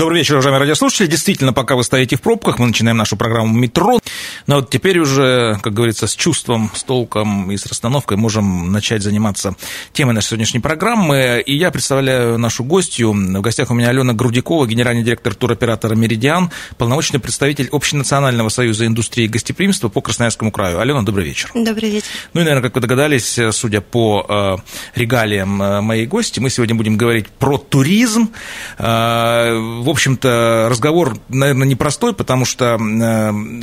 Добрый вечер, уважаемые радиослушатели. Действительно, пока вы стоите в пробках, мы начинаем нашу программу «Метро». Но вот теперь уже, как говорится, с чувством, с толком и с расстановкой можем начать заниматься темой нашей сегодняшней программы. И я представляю нашу гостью. В гостях у меня Алена Грудякова, генеральный директор туроператора «Меридиан», полномочный представитель Общенационального союза индустрии гостеприимства по Красноярскому краю. Алена, добрый вечер. Добрый вечер. Ну и, наверное, как вы догадались, судя по э, регалиям э, моей гости, мы сегодня будем говорить про туризм. Э, в общем-то, разговор, наверное, непростой, потому что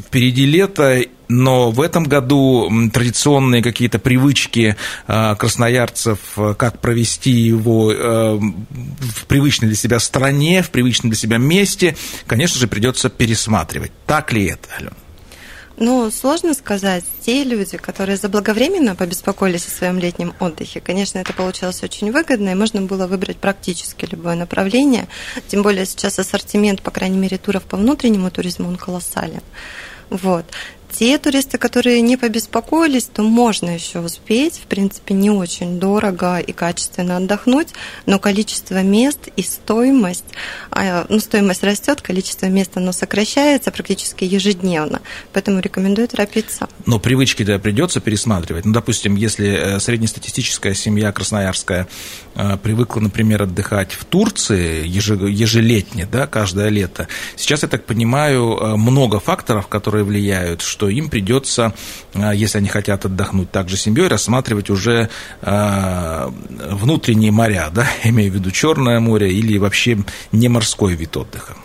впереди лето, но в этом году традиционные какие-то привычки э, красноярцев, э, как провести его в привычной для себя стране, в привычном для себя месте, конечно же, придется пересматривать. Так ли это, Алена? Ну, сложно сказать. Те люди, которые заблаговременно побеспокоились о своем летнем отдыхе, конечно, это получалось очень выгодно, и можно было выбрать практически любое направление. Тем более сейчас ассортимент, по крайней мере, туров по внутреннему туризму, он колоссален. Вот те туристы, которые не побеспокоились, то можно еще успеть. В принципе, не очень дорого и качественно отдохнуть, но количество мест и стоимость, а, ну, стоимость растет, количество мест оно сокращается практически ежедневно. Поэтому рекомендую торопиться. Но привычки-то придется пересматривать. Ну, допустим, если э, среднестатистическая семья красноярская э, привыкла, например, отдыхать в Турции ежелетне, да, каждое лето. Сейчас, я так понимаю, э, много факторов, которые влияют, что им придется, а, если они хотят отдохнуть также семьей, рассматривать уже а, внутренние моря, да, имею в виду Черное море или вообще не морской вид отдыха.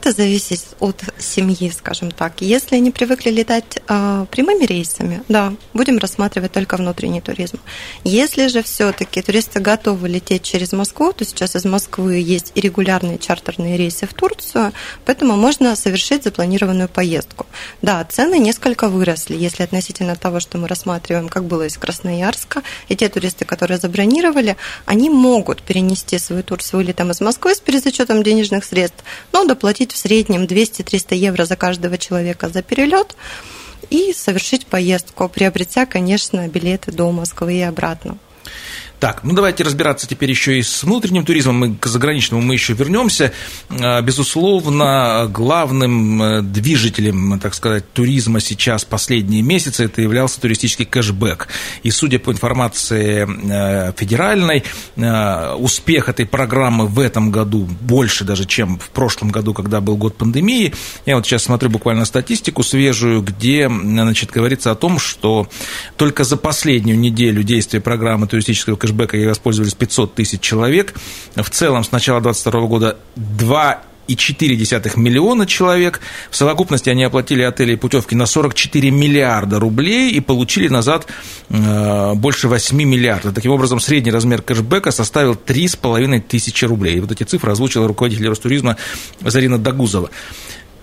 Это зависит от семьи, скажем так. Если они привыкли летать э, прямыми рейсами, да, будем рассматривать только внутренний туризм. Если же все-таки туристы готовы лететь через Москву, то сейчас из Москвы есть и регулярные чартерные рейсы в Турцию, поэтому можно совершить запланированную поездку. Да, цены несколько выросли, если относительно того, что мы рассматриваем, как было из Красноярска, и те туристы, которые забронировали, они могут перенести свой тур с вылетом из Москвы с перезачетом денежных средств, но доплатить заплатить в среднем 200-300 евро за каждого человека за перелет и совершить поездку, приобретя, конечно, билеты до Москвы и обратно. Так, ну давайте разбираться теперь еще и с внутренним туризмом. Мы к заграничному мы еще вернемся. А, безусловно, главным э, движителем, так сказать, туризма сейчас последние месяцы это являлся туристический кэшбэк. И судя по информации э, федеральной, э, успех этой программы в этом году больше даже, чем в прошлом году, когда был год пандемии. Я вот сейчас смотрю буквально статистику свежую, где значит, говорится о том, что только за последнюю неделю действия программы туристического кэшбэка кэшбэка ей воспользовались 500 тысяч человек. В целом с начала 2022 года 2 и 2,4 миллиона человек. В совокупности они оплатили отели и путевки на 44 миллиарда рублей и получили назад э, больше 8 миллиардов. Таким образом, средний размер кэшбэка составил 3,5 тысячи рублей. И вот эти цифры озвучила руководитель Ростуризма Зарина Дагузова.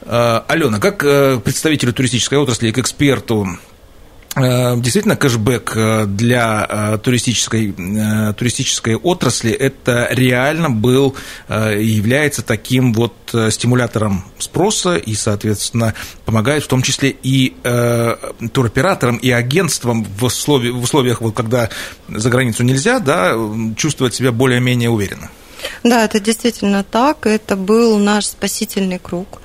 Э, Алена, как э, представителю туристической отрасли и к эксперту действительно, кэшбэк э, для э, туристической, туристической отрасли это реально был является таким вот стимулятором спроса и, соответственно, помогает в том числе и туроператорам, и агентствам в условиях, в условиях вот, когда за границу нельзя, да, чувствовать себя более-менее уверенно. Да, это действительно так. Это был наш спасительный круг.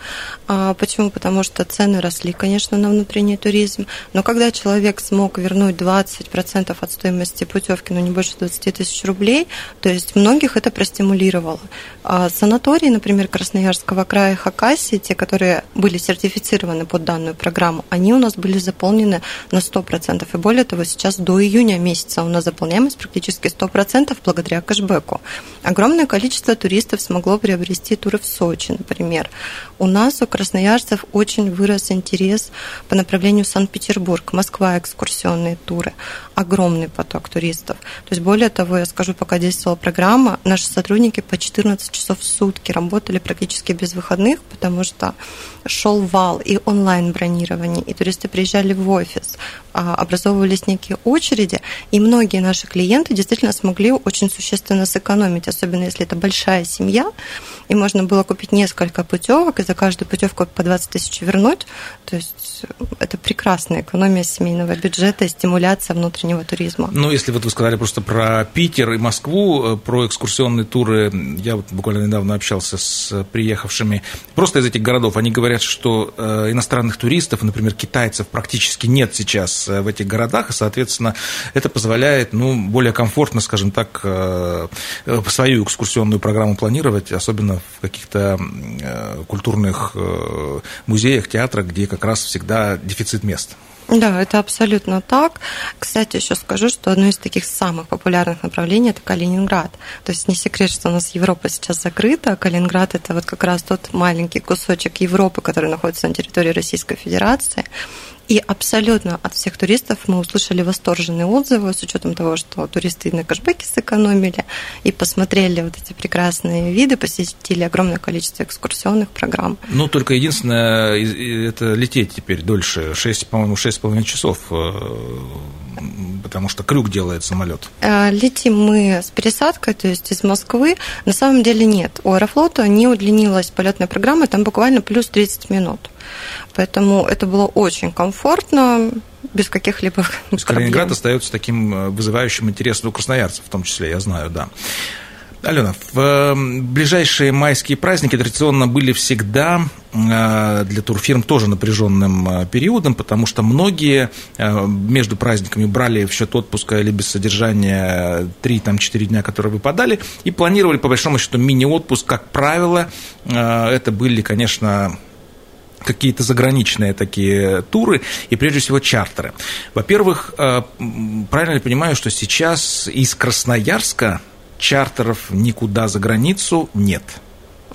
А почему? Потому что цены росли, конечно, на внутренний туризм. Но когда человек смог вернуть 20% от стоимости путевки, ну не больше 20 тысяч рублей, то есть многих это простимулировало. А санатории, например, Красноярского края Хакасии, те, которые были сертифицированы под данную программу, они у нас были заполнены на 100%. И более того, сейчас до июня месяца у нас заполняемость практически 100% благодаря кэшбэку. Огромное количество туристов смогло приобрести туры в Сочи, например. У нас у красноярцев очень вырос интерес по направлению Санкт-Петербург, Москва, экскурсионные туры. Огромный поток туристов. То есть, более того, я скажу, пока действовала программа, наши сотрудники по 14 часов в сутки работали практически без выходных, потому что шел вал и онлайн-бронирование, и туристы приезжали в офис, а, образовывались некие очереди, и многие наши клиенты действительно смогли очень существенно сэкономить, особенно если это большая семья, и можно было купить несколько путевок, и за каждую путевку по 20 тысяч вернуть. То есть это прекрасная экономия семейного бюджета и стимуляция внутреннего туризма. Ну, если вот вы сказали просто про Питер и Москву, э, про экскурсионные туры, я вот буквально недавно общался с приехавшими просто из этих городов, они говорят, что э, иностранных туристов, например, китайцев практически нет сейчас э, в этих городах, и, соответственно, это позволяет, ну, более комфортно, скажем так, свою экскурсионную программу планировать, особенно в каких-то э, культурных э, музеях, театрах, где как раз всегда дефицит мест. Да, это абсолютно так. Кстати, еще скажу, что одно из таких самых популярных направлений – это Калининград. То есть не секрет, что у нас Европа сейчас закрыта, а Калининград – это вот как раз тот маленький кусочек Европы, который находится на территории Российской Федерации. И абсолютно от всех туристов мы услышали восторженные отзывы с учетом того, что туристы на кэшбэке сэкономили и посмотрели вот эти прекрасные виды, посетили огромное количество экскурсионных программ. Ну, только единственное, это лететь теперь дольше, 6, по-моему, 6,5 часов э, потому что крюк делает самолет. Э, летим мы с пересадкой, то есть из Москвы. На самом деле нет. У Аэрофлота не удлинилась полетная программа, там буквально плюс 30 минут. Поэтому это было очень комфортно, без каких-либо. Калининград остается таким э, вызывающим интерес у красноярцев, в том числе, я знаю, да. Алена, в э, ближайшие майские праздники традиционно были всегда э, для турфирм тоже напряженным периодом, потому что многие между праздниками брали в счет отпуска или без содержания 3-4 дня, которые выпадали, и планировали, по большому счету, мини-отпуск. Как правило, это были, конечно, какие-то заграничные такие туры и прежде всего чартеры. Во-первых, э, правильно ли понимаю, что сейчас из Красноярска чартеров никуда за границу нет?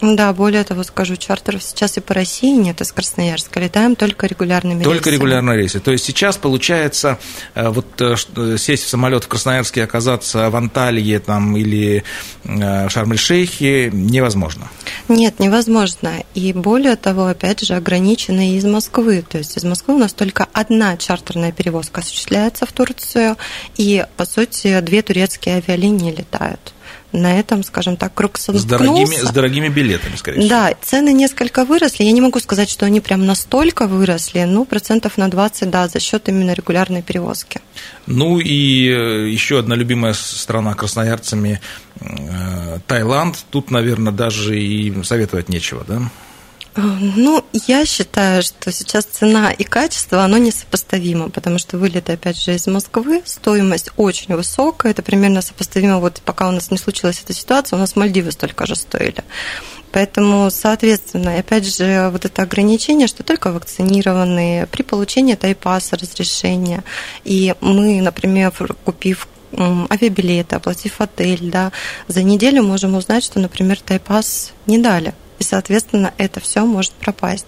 Да, более того, скажу, чартеров сейчас и по России нет, из Красноярска. Летаем только регулярными только рейсами. Только регулярные рейсы. То есть сейчас, получается, э, вот э, э, сесть в самолет в Красноярске, оказаться в Анталии там, или Шарм-эль-Шейхе невозможно. Нет, невозможно. И более того, опять же, ограничено из Москвы. То есть из Москвы у нас только одна чартерная перевозка осуществляется в Турцию, и, по сути, две турецкие авиалинии летают на этом, скажем так, круг с дорогими, с дорогими билетами, скорее всего. Да, цены несколько выросли. Я не могу сказать, что они прям настолько выросли, но процентов на 20, да, за счет именно регулярной перевозки. Ну и э, еще одна любимая страна красноярцами э, Таиланд. Тут, наверное, даже и советовать нечего, да? Ну, я считаю, что сейчас цена и качество, оно несопоставимо, потому что вылеты, опять же, из Москвы, стоимость очень высокая, это примерно сопоставимо, вот пока у нас не случилась эта ситуация, у нас Мальдивы столько же стоили. Поэтому, соответственно, опять же, вот это ограничение, что только вакцинированные при получении тайпаса разрешения. И мы, например, купив авиабилеты, оплатив отель, да, за неделю можем узнать, что, например, тайпас не дали и, соответственно, это все может пропасть.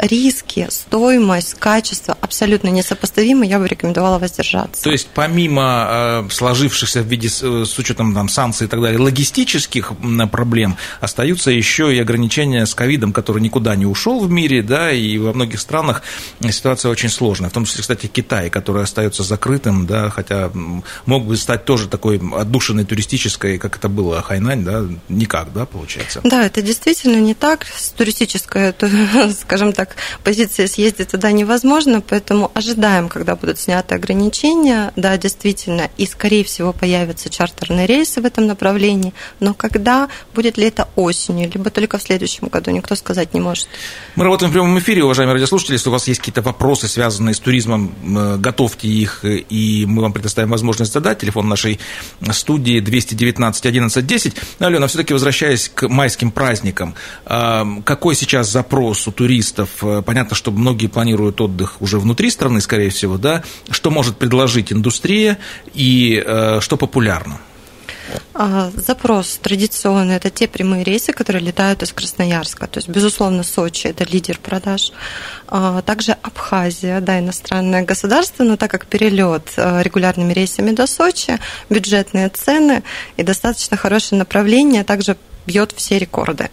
Риски, стоимость, качество абсолютно несопоставимы, я бы рекомендовала воздержаться. То есть помимо э, сложившихся в виде, э, с учетом там, санкций и так далее, логистических проблем, остаются еще и ограничения с ковидом, который никуда не ушел в мире, да, и во многих странах ситуация очень сложная, в том числе, кстати, Китай, который остается закрытым, да, хотя мог бы стать тоже такой отдушиной туристической, как это было Хайнань, да, никак, да, получается? Да, это действительно действительно не так. С туристической, скажем так, позиции съездить туда невозможно, поэтому ожидаем, когда будут сняты ограничения. Да, действительно, и, скорее всего, появятся чартерные рейсы в этом направлении, но когда, будет ли это осенью, либо только в следующем году, никто сказать не может. Мы работаем в прямом эфире, уважаемые радиослушатели. Если у вас есть какие-то вопросы, связанные с туризмом, э, готовьте их, и мы вам предоставим возможность задать. Телефон нашей студии 219 11 10. Алена, все-таки возвращаясь к майским праздникам, какой сейчас запрос у туристов? Э, понятно, что многие планируют отдых уже внутри страны, скорее всего, да? Что может предложить индустрия и э, что популярно? А, запрос традиционный – это те прямые рейсы, которые летают из Красноярска. То есть, безусловно, Сочи – это лидер продаж. А, также Абхазия, да, иностранное государство, но так как перелет а, регулярными рейсами до Сочи, бюджетные цены и достаточно хорошее направление также бьет все рекорды.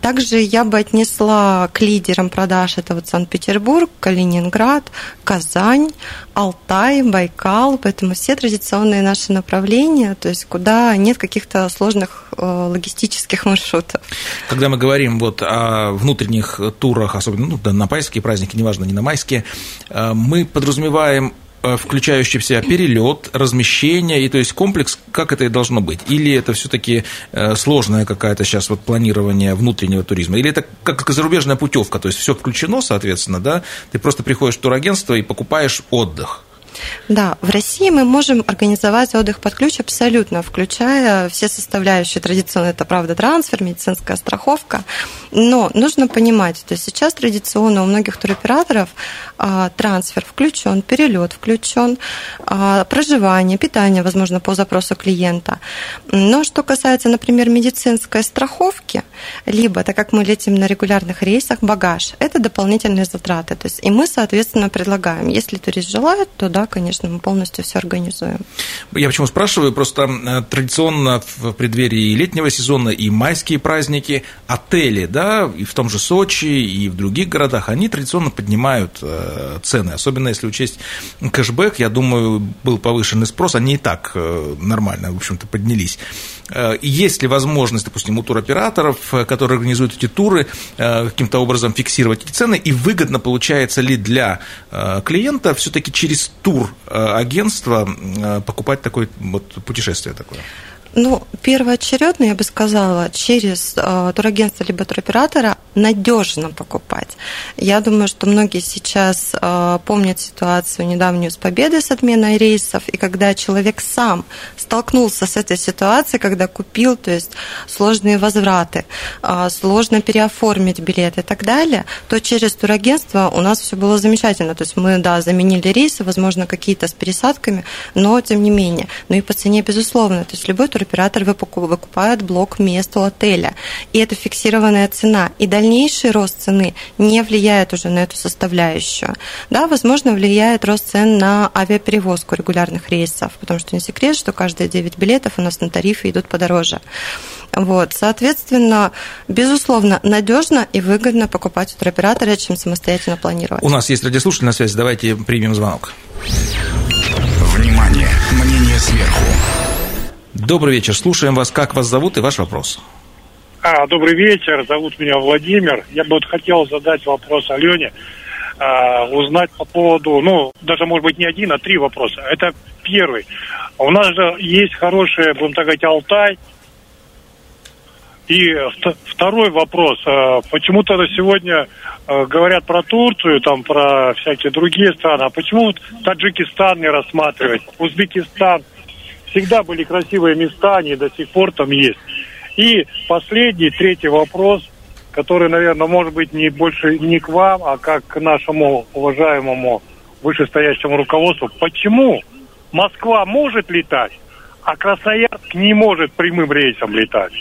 Также я бы отнесла к лидерам продаж это вот Санкт-Петербург, Калининград, Казань, Алтай, Байкал, поэтому все традиционные наши направления, то есть куда нет каких-то сложных э, логистических маршрутов. Когда мы говорим вот о внутренних турах, особенно ну, да, на майские праздники, неважно, не на майские, э, мы подразумеваем включающий в себя перелет, размещение, и то есть комплекс, как это и должно быть? Или это все-таки э, сложная какая-то сейчас вот планирование внутреннего туризма? Или это как зарубежная путевка, то есть все включено, соответственно, да? Ты просто приходишь в турагентство и покупаешь отдых. Да, в России мы можем организовать отдых под ключ абсолютно, включая все составляющие традиционно, это, правда, трансфер, медицинская страховка, но нужно понимать, то есть сейчас традиционно у многих туроператоров а, трансфер включен, перелет включен, а, проживание, питание, возможно, по запросу клиента. Но что касается, например, медицинской страховки, либо, так как мы летим на регулярных рейсах, багаж, это дополнительные затраты. То есть, и мы, соответственно, предлагаем, если турист желает, то да, конечно, мы полностью все организуем. Я почему спрашиваю, просто э, традиционно в преддверии летнего сезона и майские праздники отели, да, и в том же Сочи, и в других городах, они традиционно поднимают э, цены, особенно если учесть кэшбэк, я думаю, был повышенный спрос, они и так э, нормально, в общем-то, поднялись. Есть ли возможность, допустим, у туроператоров, которые организуют эти туры, каким-то образом фиксировать эти цены, и выгодно получается ли для клиента все-таки через тур тур агентства э, покупать такое вот путешествие такое? Ну, первоочередно, я бы сказала, через э, турагентство либо туроператора надежно покупать. Я думаю, что многие сейчас э, помнят ситуацию недавнюю с победой с отменой рейсов, и когда человек сам столкнулся с этой ситуацией, когда купил, то есть сложные возвраты, э, сложно переоформить билет и так далее, то через турагентство у нас все было замечательно. То есть мы, да, заменили рейсы, возможно, какие-то с пересадками, но тем не менее. Ну и по цене, безусловно. То есть любой туроператор выкупает блок мест у отеля. И это фиксированная цена. И дальнейший рост цены не влияет уже на эту составляющую. Да, возможно, влияет рост цен на авиаперевозку регулярных рейсов, потому что не секрет, что каждые 9 билетов у нас на тарифы идут подороже. Вот, соответственно, безусловно, надежно и выгодно покупать у туроператора, чем самостоятельно планировать. У нас есть радиослушатель на связи, давайте примем звонок. Внимание, мнение сверху. Добрый вечер, слушаем вас. Как вас зовут и ваш вопрос? А, добрый вечер, зовут меня Владимир. Я бы вот хотел задать вопрос Алене, а, узнать по поводу, ну, даже, может быть, не один, а три вопроса. Это первый. У нас же есть хороший, будем так говорить, Алтай. И второй вопрос. А, почему-то сегодня а, говорят про Турцию, там, про всякие другие страны. А почему вот Таджикистан не рассматривать? Узбекистан – всегда были красивые места, они до сих пор там есть. И последний, третий вопрос, который, наверное, может быть не больше не к вам, а как к нашему уважаемому вышестоящему руководству. Почему Москва может летать, а Красноярск не может прямым рейсом летать?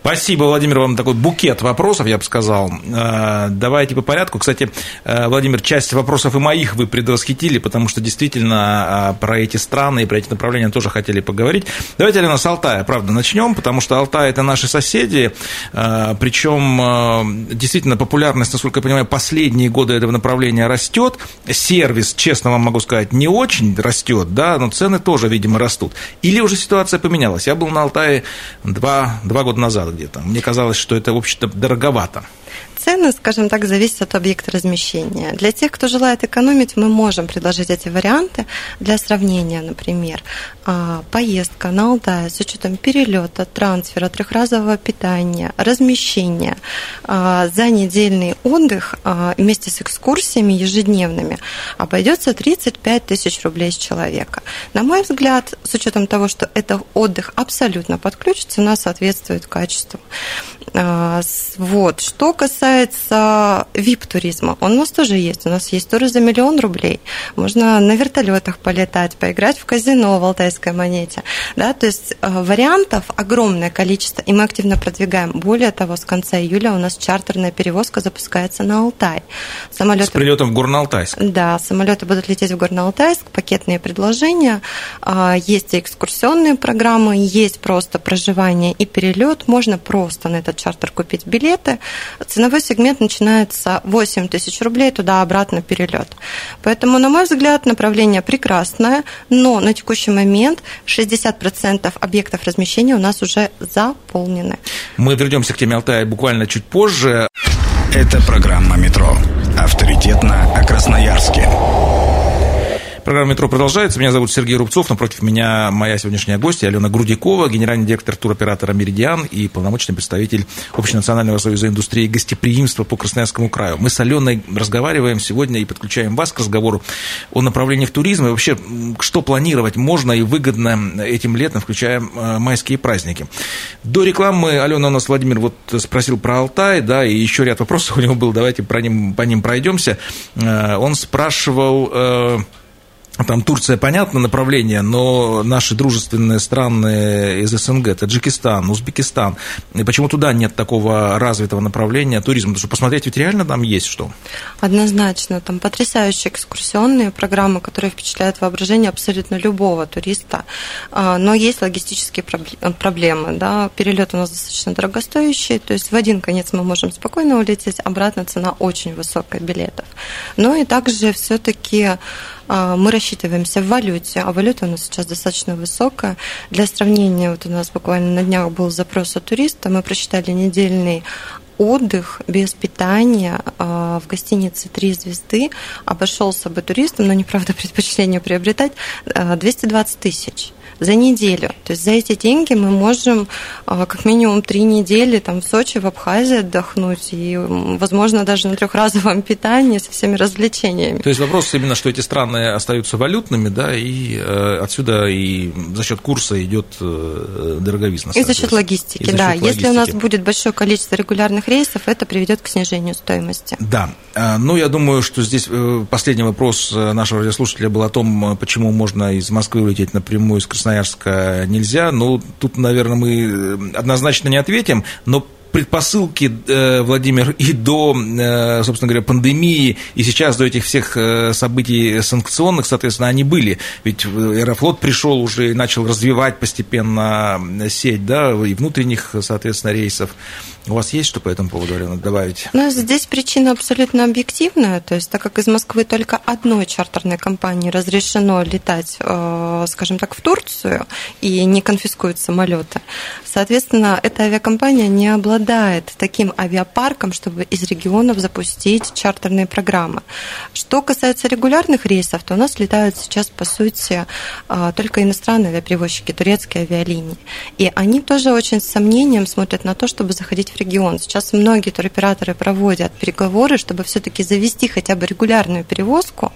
Спасибо, Владимир, вам такой букет вопросов, я бы сказал. Э, давайте по порядку. Кстати, э, Владимир, часть вопросов и моих вы предвосхитили, потому что действительно э, про эти страны и про эти направления тоже хотели поговорить. Давайте, Алена, с Алтая, правда, начнем, потому что Алтай – это наши соседи, причем действительно популярность, насколько я понимаю, последние годы этого направления растет. Сервис, честно вам могу сказать, не очень растет, да, но цены тоже, видимо, растут. Или уже ситуация поменялась? Я был на Алтае два, два года назад где-то. Мне казалось, что это, в общем-то, дороговато. Цены, скажем так, зависят от объекта размещения. Для тех, кто желает экономить, мы можем предложить эти варианты для сравнения, например, а, поездка на Алтай с учетом перелета, трансфера, трехразового питания, размещения а, за недельный отдых а, вместе с экскурсиями ежедневными обойдется 35 тысяч рублей с человека. На мой взгляд, с учетом того, что это отдых абсолютно под ключ, цена соответствует качеству. Вот. Что касается VIP-туризма, он у нас тоже есть. У нас есть туры за миллион рублей. Можно на вертолетах полетать, поиграть в казино в Алтайской монете. Да, то есть э, вариантов огромное количество, и мы активно продвигаем. Более того, с конца июля у нас чартерная перевозка запускается на Алтай. Самолеты... С прилетом в Горно-Алтайск. Да, самолеты будут лететь в Горно-Алтайск, пакетные предложения. А, есть и экскурсионные программы, есть просто проживание и перелет. Можно просто на этот чартер купить билеты. Ценовой сегмент начинается 8 тысяч рублей, туда-обратно перелет. Поэтому, на мой взгляд, направление прекрасное, но на текущий момент 60% объектов размещения у нас уже заполнены. Мы вернемся к теме Алтая буквально чуть позже. Это программа «Метро». Авторитетно о Красноярске. Программа «Метро» продолжается. Меня зовут Сергей Рубцов. Напротив меня моя сегодняшняя гостья Алена Грудякова, генеральный директор туроператора «Меридиан» и полномочный представитель Общенационального союза индустрии гостеприимства по Красноярскому краю. Мы с Аленой разговариваем сегодня и подключаем вас к разговору о направлениях туризма и вообще, что планировать можно и выгодно этим летом, включая э, майские праздники. До рекламы Алена у нас, Владимир, вот спросил про Алтай, да, и еще ряд вопросов у него был, давайте по ним, по ним пройдемся. Э, он спрашивал э, там Турция, понятно, направление, но наши дружественные страны из СНГ, Таджикистан, Узбекистан, и почему туда нет такого развитого направления туризма? Потому что посмотреть ведь реально там есть что. Однозначно, там потрясающие экскурсионные программы, которые впечатляют воображение абсолютно любого туриста, а, но есть логистические проблемы, да, перелет у нас достаточно дорогостоящий, то есть в один конец мы можем спокойно улететь, обратно цена очень высокая билетов. Ну и также все-таки мы рассчитываемся в валюте, а валюта у нас сейчас достаточно высокая. Для сравнения, вот у нас буквально на днях был запрос от туриста, мы просчитали недельный отдых без питания а, в гостинице «Три звезды» обошелся бы туристам, но не правда предпочтение приобретать, 220 а, тысяч за неделю. То есть за эти деньги мы можем а, как минимум три недели там, в Сочи, в Абхазии отдохнуть, и, возможно, даже на трехразовом питании со всеми развлечениями. То есть вопрос именно, что эти страны остаются валютными, да, и э, отсюда и за счет курса идет э, дороговизна. И за счет логистики, и за да. Счет Если логистики. у нас будет большое количество регулярных рейсов, это приведет к снижению стоимости. Да. А, ну, я думаю, что здесь э, последний вопрос нашего радиослушателя был о том, почему можно из Москвы улететь напрямую из Красноярска Красноярска нельзя. Ну, тут, наверное, мы э, однозначно не ответим, но предпосылки, э, Владимир, и до, э, собственно говоря, пандемии, и сейчас до этих всех событий санкционных, соответственно, они были. Ведь Аэрофлот пришел уже и начал развивать постепенно сеть, да, и внутренних, соответственно, рейсов. У вас есть что по этому поводу, Алена, добавить? Ну, здесь причина абсолютно объективная. То есть, так как из Москвы только одной чартерной компании разрешено летать, э, скажем так, в Турцию и не конфискуют самолеты, соответственно, эта авиакомпания не обладает таким авиапарком, чтобы из регионов запустить чартерные программы. Что касается регулярных рейсов, то у нас летают сейчас, по сути, э, только иностранные авиаперевозчики, турецкие авиалинии. И они тоже очень с сомнением смотрят на то, чтобы заходить в регион. Сейчас многие туроператоры проводят переговоры, чтобы все-таки завести хотя бы регулярную перевозку,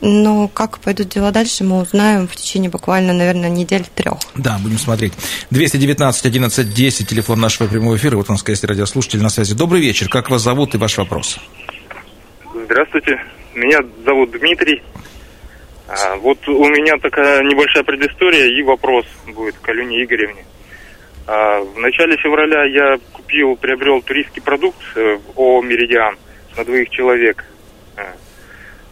но как пойдут дела дальше, мы узнаем в течение буквально, наверное, недель трех. Да, будем смотреть. 219 11 10, телефон нашего прямого эфира. Вот у нас есть радиослушатель на связи. Добрый вечер. Как вас зовут и ваш вопрос? Здравствуйте. Меня зовут Дмитрий. А, вот у меня такая небольшая предыстория и вопрос будет к Алене Игоревне. А, в начале февраля я купил, приобрел туристский продукт э, ООО «Меридиан» на двоих человек. Э,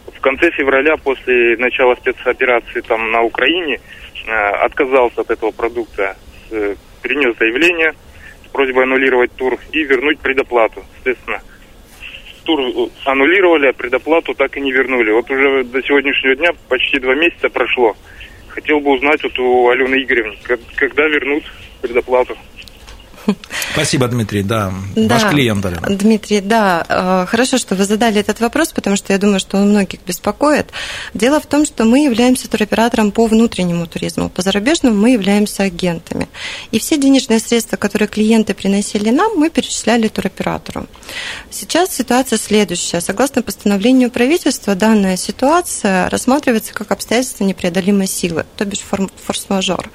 в конце февраля, после начала спецоперации там на Украине, э, отказался от этого продукта, принес заявление с просьбой аннулировать тур и вернуть предоплату. Соответственно, тур аннулировали, а предоплату так и не вернули. Вот уже до сегодняшнего дня почти два месяца прошло. Хотел бы узнать вот у Алены Игоревны, когда вернут предоплату. Спасибо, Дмитрий, да. да. Ваш клиент, Алена. Дмитрий, да, э, хорошо, что вы задали этот вопрос, потому что я думаю, что он многих беспокоит. Дело в том, что мы являемся туроператором по внутреннему туризму, по зарубежному мы являемся агентами. И все денежные средства, которые клиенты приносили нам, мы перечисляли туроператору. Сейчас ситуация следующая. Согласно постановлению правительства, данная ситуация рассматривается как обстоятельство непреодолимой силы, то бишь форс-мажор.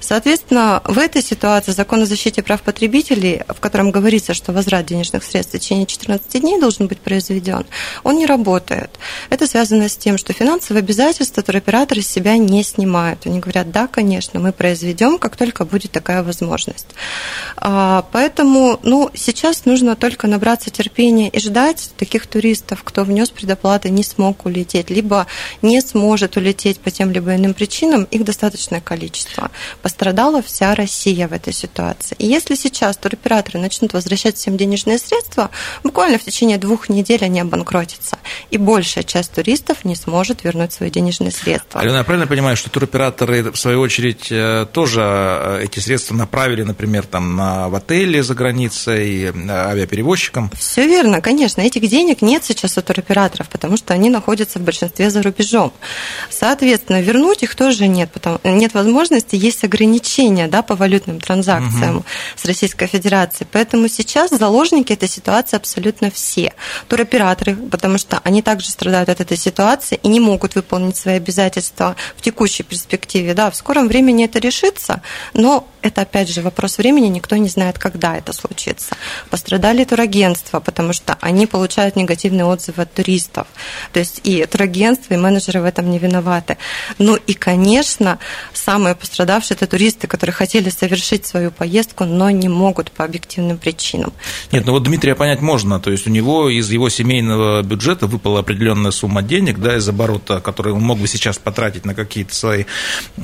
Соответственно, в этой ситуации закон о защите прав потребителей, в котором говорится, что возврат денежных средств в течение 14 дней должен быть произведен, он не работает. Это связано с тем, что финансовые обязательства туроператоры с себя не снимают. Они говорят, да, конечно, мы произведем, как только будет такая возможность. А, поэтому ну, сейчас нужно только набраться терпения и ждать таких туристов, кто внес предоплаты, не смог улететь, либо не сможет улететь по тем либо иным причинам, их достаточное количество. Пострадала вся Россия в этой ситуации. И если сейчас туроператоры начнут возвращать всем денежные средства, буквально в течение двух недель они обанкротятся. И большая часть туристов не сможет вернуть свои денежные средства. Алена, я правильно понимаю, что туроператоры, в свою очередь, э, тоже э, эти средства направили, например, там, на, в отели за границей, э, авиаперевозчикам? Все верно, конечно. Этих денег нет сейчас у туроператоров, потому что они находятся в большинстве за рубежом. Соответственно, вернуть их тоже нет, потому, нет возможности, есть ограничения да, по валютным транзакциям угу. с Российской Федерацией. Поэтому сейчас заложники этой ситуации абсолютно все. Туроператоры, потому что они также страдают от этой ситуации и не могут выполнить свои обязательства в текущей перспективе. Да, в скором времени это решится, но это опять же вопрос времени, никто не знает, когда это случится. Пострадали турагентства, потому что они получают негативные отзывы от туристов. То есть и турагентства, и менеджеры в этом не виноваты. Ну и, конечно, самые пострадавшие это туристы, которые хотели совершить свою поездку, но не могут по объективным причинам. Нет, ну вот Дмитрия понять можно. То есть у него из его семейного бюджета выпала определенная сумма денег, да, из оборота, который он мог бы сейчас потратить на какие-то свои,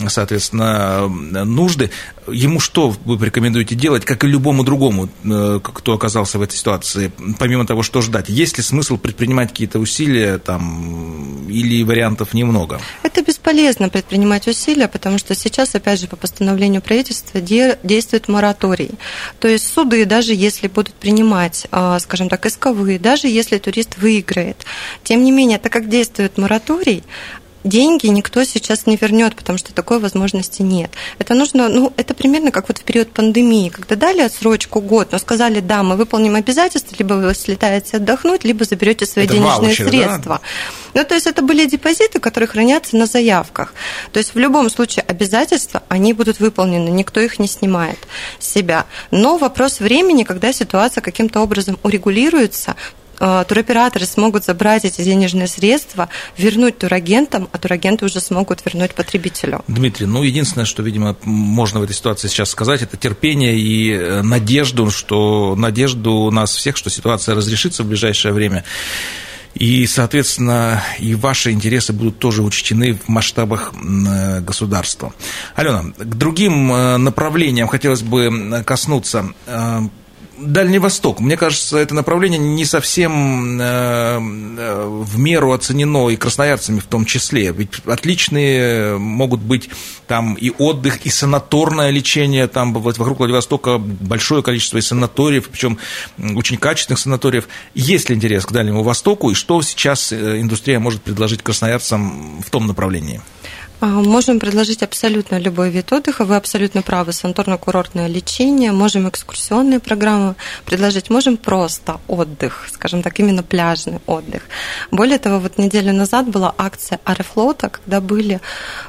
соответственно, нужды ему что вы порекомендуете делать, как и любому другому, э, кто оказался в этой ситуации, помимо того, что ждать? Есть ли смысл предпринимать какие-то усилия там, или вариантов немного? Это бесполезно предпринимать усилия, потому что сейчас, опять же, по постановлению правительства действует мораторий. То есть суды, даже если будут принимать, а, скажем так, исковые, даже если турист выиграет, тем не менее, так как действует мораторий, деньги никто сейчас не вернет, потому что такой возможности нет. Это нужно, ну, это примерно как вот в период пандемии, когда дали отсрочку год, но сказали, да, мы выполним обязательства, либо вы слетаете отдохнуть, либо заберете свои это денежные ваучер, средства. Да? Ну, то есть это были депозиты, которые хранятся на заявках. То есть в любом случае обязательства, они будут выполнены, никто их не снимает с себя. Но вопрос времени, когда ситуация каким-то образом урегулируется, туроператоры смогут забрать эти денежные средства, вернуть турагентам, а турагенты уже смогут вернуть потребителю. Дмитрий, ну, единственное, что, видимо, можно в этой ситуации сейчас сказать, это терпение и э, надежду, что надежду у нас всех, что ситуация разрешится в ближайшее время. И, соответственно, и ваши интересы будут тоже учтены в масштабах э, государства. Алена, к другим направлениям хотелось бы коснуться. Дальний Восток. Мне кажется, это направление не совсем э, э, в меру оценено и красноярцами в том числе. Ведь отличные могут быть там и отдых, и санаторное лечение. Там вокруг Владивостока большое количество и санаториев, причем очень качественных санаториев. Есть ли интерес к Дальнему Востоку, и что сейчас э, индустрия может предложить красноярцам в том направлении? А, можем предложить абсолютно любой вид отдыха. Вы абсолютно правы. Санаторно-курортное лечение. Можем экскурсионные программы предложить. Можем просто отдых, скажем так, именно пляжный отдых. Более того, вот неделю назад была акция Аэрофлота, когда были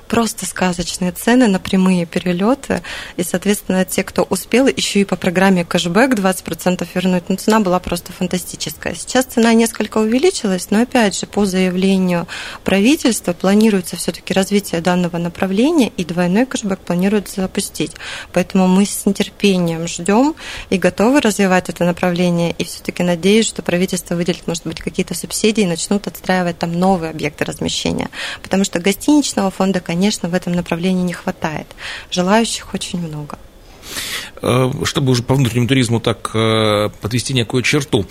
просто сказочные цены на прямые перелеты. И, соответственно, те, кто успел, еще и по программе кэшбэк 20% вернуть. Но цена была просто фантастическая. Сейчас цена несколько увеличилась, но опять же, по заявлению правительства планируется все-таки развитие развития данного направления, и двойной кэшбэк планируется запустить. Поэтому мы с нетерпением ждем и готовы развивать это направление, и все-таки надеюсь, что правительство выделит, может быть, какие-то субсидии и начнут отстраивать там новые объекты размещения. Потому что гостиничного фонда, конечно, в этом направлении не хватает. Желающих очень много. Э, чтобы уже по внутреннему туризму так э, подвести некую черту,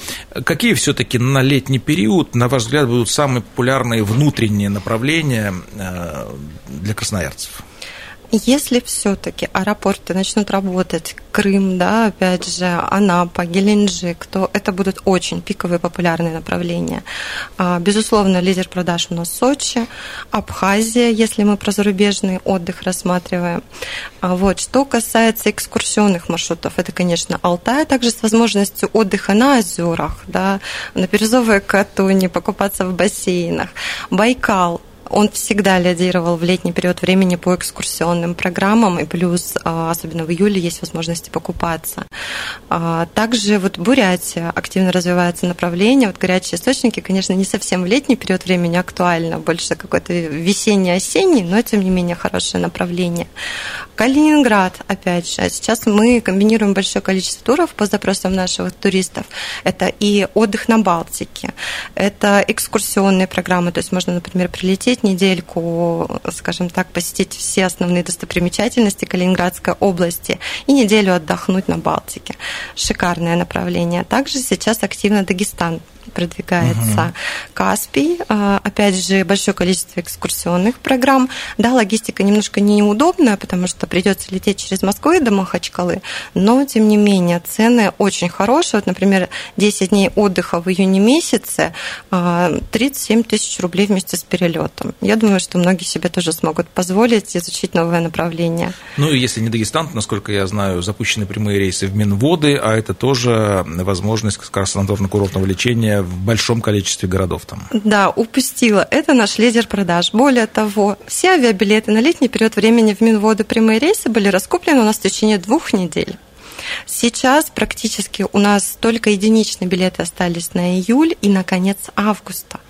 какие все-таки на летний период, на ваш взгляд, будут самые популярные внутренние направления э, для красноярцев? Если все-таки аэропорты начнут работать, Крым, да, опять же, Анапа, Геленджик, то это будут очень пиковые популярные направления. А, безусловно, лидер продаж у нас Сочи, Абхазия, если мы про зарубежный отдых рассматриваем. А вот. Что касается экскурсионных маршрутов, это, конечно, Алтай, а также с возможностью отдыха на озерах, да, на Березовой Катуне, покупаться в бассейнах. Байкал, Он всегда лидировал в летний период времени по экскурсионным программам, и плюс, а, особенно в июле, есть возможности покупаться. А, также вот Бурятия активно развивается направление. Вот горячие источники, конечно, не совсем в летний период времени актуально, больше какой-то весенний-осенний, но тем не менее хорошее направление. Калининград, опять же, сейчас мы комбинируем большое количество туров по запросам наших туристов. Это и отдых на Балтике, это экскурсионные программы, то есть можно, например, прилететь недельку, скажем так, посетить все основные достопримечательности Калининградской области и неделю отдохнуть на Балтике. Шикарное направление. Также сейчас активно Дагестан продвигается угу. Каспий. А, опять же, большое количество экскурсионных программ. Да, логистика немножко неудобная, потому что придется лететь через Москву и до Махачкалы, но, тем не менее, цены очень хорошие. Вот, например, 10 дней отдыха в июне месяце 37 а, тысяч рублей вместе с перелетом. Я думаю, что многие себе тоже смогут позволить изучить новое направление. Ну и если не Дагестан, насколько я знаю, запущены прямые рейсы в Минводы, а это тоже возможность как раз санаторно-курортного лечения в большом количестве городов там. Да, упустила. Это наш лидер продаж. Более того, все авиабилеты на летний период времени в Минводы прямые рейсы были раскуплены у нас в течение двух недель. Сейчас практически у нас только единичные билеты остались на июль и на конец августа.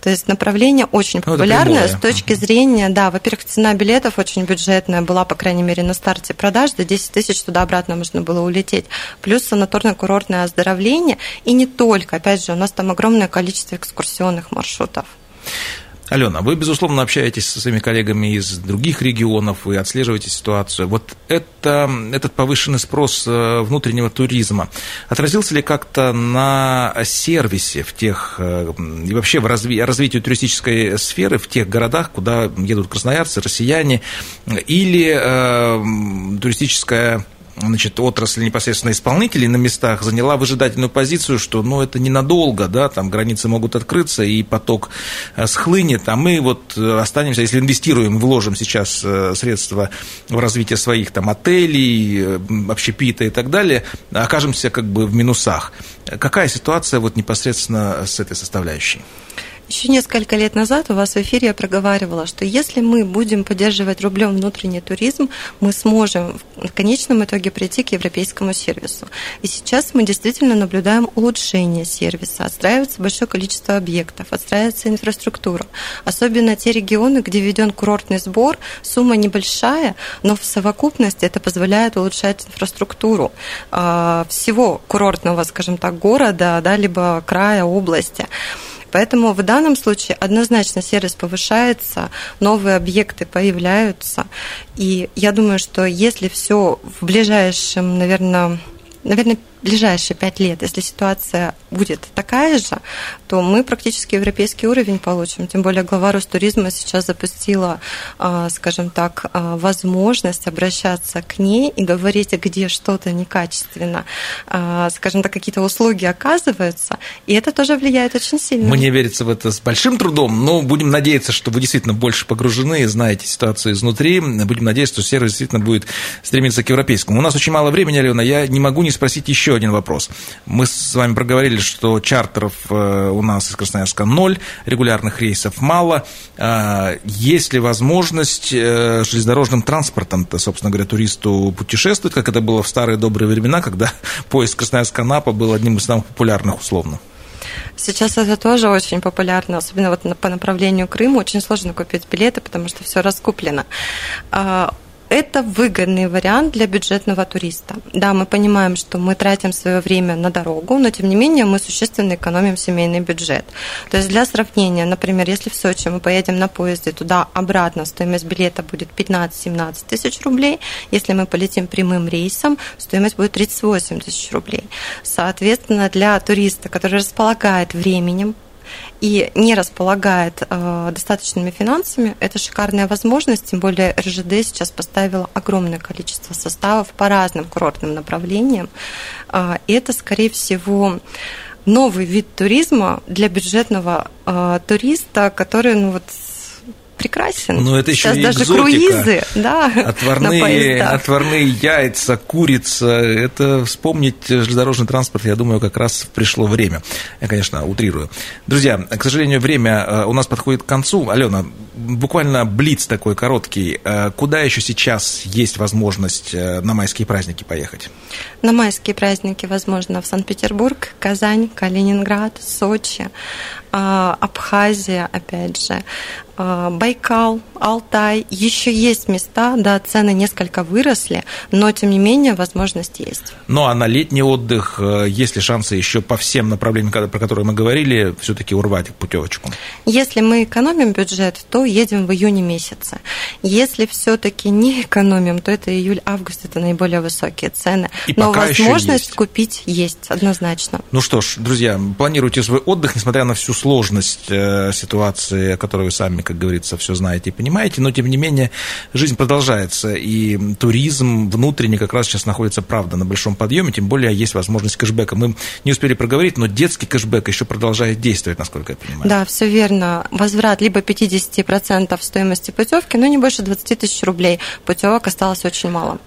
То есть направление очень ну, популярное с точки зрения, да, во-первых, цена билетов очень бюджетная была, по крайней мере, на старте продаж, до 10 тысяч туда-обратно можно было улететь. Плюс санаторно-курортное оздоровление. И не только, опять же, у нас там огромное количество экскурсионных маршрутов. Алена, вы, безусловно, общаетесь со своими коллегами из других регионов, вы отслеживаете ситуацию. Вот это, этот повышенный спрос э, внутреннего туризма отразился ли как-то на сервисе в тех, э, и вообще в разви, развитии туристической сферы в тех городах, куда едут красноярцы, россияне, или э, туристическая значит, отрасль непосредственно исполнителей на местах заняла выжидательную позицию, что ну, это ненадолго, да, там границы могут открыться и поток э, схлынет, а мы вот э, останемся, если инвестируем, вложим сейчас э, средства в развитие своих там отелей, общепита и так далее, окажемся как бы в минусах. Какая ситуация вот непосредственно с этой составляющей? Еще несколько лет назад у вас в эфире я проговаривала, что если мы будем поддерживать рублем внутренний туризм, мы сможем в конечном итоге прийти к европейскому сервису. И сейчас мы действительно наблюдаем улучшение сервиса. Отстраивается большое количество объектов, отстраивается инфраструктура. Особенно те регионы, где введен курортный сбор, сумма небольшая, но в совокупности это позволяет улучшать инфраструктуру а, всего курортного, скажем так, города, да, либо края, области. Поэтому в данном случае однозначно сервис повышается, новые объекты появляются. И я думаю, что если все в ближайшем, наверное, наверное, ближайшие пять лет, если ситуация будет такая же, то мы практически европейский уровень получим. Тем более глава Ростуризма сейчас запустила, а, скажем так, а, возможность обращаться к ней и говорить, где что-то некачественно, а, скажем так, какие-то услуги оказываются, и это тоже влияет очень сильно. Мне верится в это с большим трудом, но будем надеяться, что вы действительно больше погружены и знаете ситуацию изнутри. Будем надеяться, что сервис действительно будет стремиться к европейскому. У нас очень мало времени, Алена, я не могу не спросить еще еще один вопрос. Мы с вами проговорили, что чартеров э, у нас из Красноярска ноль, регулярных рейсов мало. А, есть ли возможность э, железнодорожным транспортом, собственно говоря, туристу путешествовать, как это было в старые добрые времена, когда поезд Красноярск-Анапа был одним из самых популярных условно? Сейчас это тоже очень популярно, особенно вот по направлению Крыма. Очень сложно купить билеты, потому что все раскуплено. Это выгодный вариант для бюджетного туриста. Да, мы понимаем, что мы тратим свое время на дорогу, но тем не менее мы существенно экономим семейный бюджет. То есть для сравнения, например, если в Сочи мы поедем на поезде туда-обратно, стоимость билета будет 15-17 тысяч рублей. Если мы полетим прямым рейсом, стоимость будет 38 тысяч рублей. Соответственно, для туриста, который располагает временем, и не располагает э, достаточными финансами, это шикарная возможность, тем более РЖД сейчас поставила огромное количество составов по разным курортным направлениям. Э, это, скорее всего, новый вид туризма для бюджетного э, туриста, который ну, вот прекрасен. Но это еще Сейчас и даже экзотика. круизы, да, отварные, отварные яйца, курица. Это вспомнить железнодорожный транспорт, я думаю, как раз пришло время. Я, конечно, утрирую. Друзья, к сожалению, время э, у нас подходит к концу. Алена, буквально блиц такой короткий. Э, куда еще сейчас есть возможность э, на майские праздники поехать? На майские праздники, возможно, в Санкт-Петербург, Казань, Калининград, Сочи, а, Абхазия, опять же, а, Байкал, Алтай. Еще есть места, да, цены несколько выросли, но тем не менее возможность есть. Ну а на летний отдых э, есть ли шансы еще по всем направлениям, про которые мы говорили, все-таки урвать путевочку? Если мы экономим бюджет, то едем в июне месяце. Если все-таки не экономим, то это июль-август, это наиболее высокие цены. И но возможность есть. купить есть однозначно. Ну что ж, друзья, планируйте свой отдых, несмотря на всю сложность э, ситуации, о которой вы сами, как говорится, все знаете и понимаете, но тем не менее жизнь продолжается, и туризм внутренний как раз сейчас находится, правда, на большом подъеме, тем более есть возможность кэшбэка. Мы не успели проговорить, но детский кэшбэк еще продолжает действовать, насколько я понимаю. Да, все верно. Возврат либо 50% стоимости путевки, но не больше 20 тысяч рублей. Путевок осталось очень мало.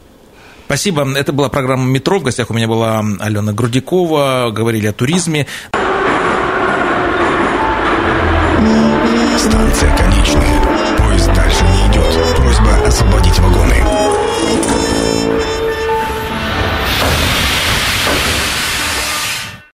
Спасибо. Это была программа «Метро». В гостях у меня была Алена Грудякова. Говорили о туризме. Станция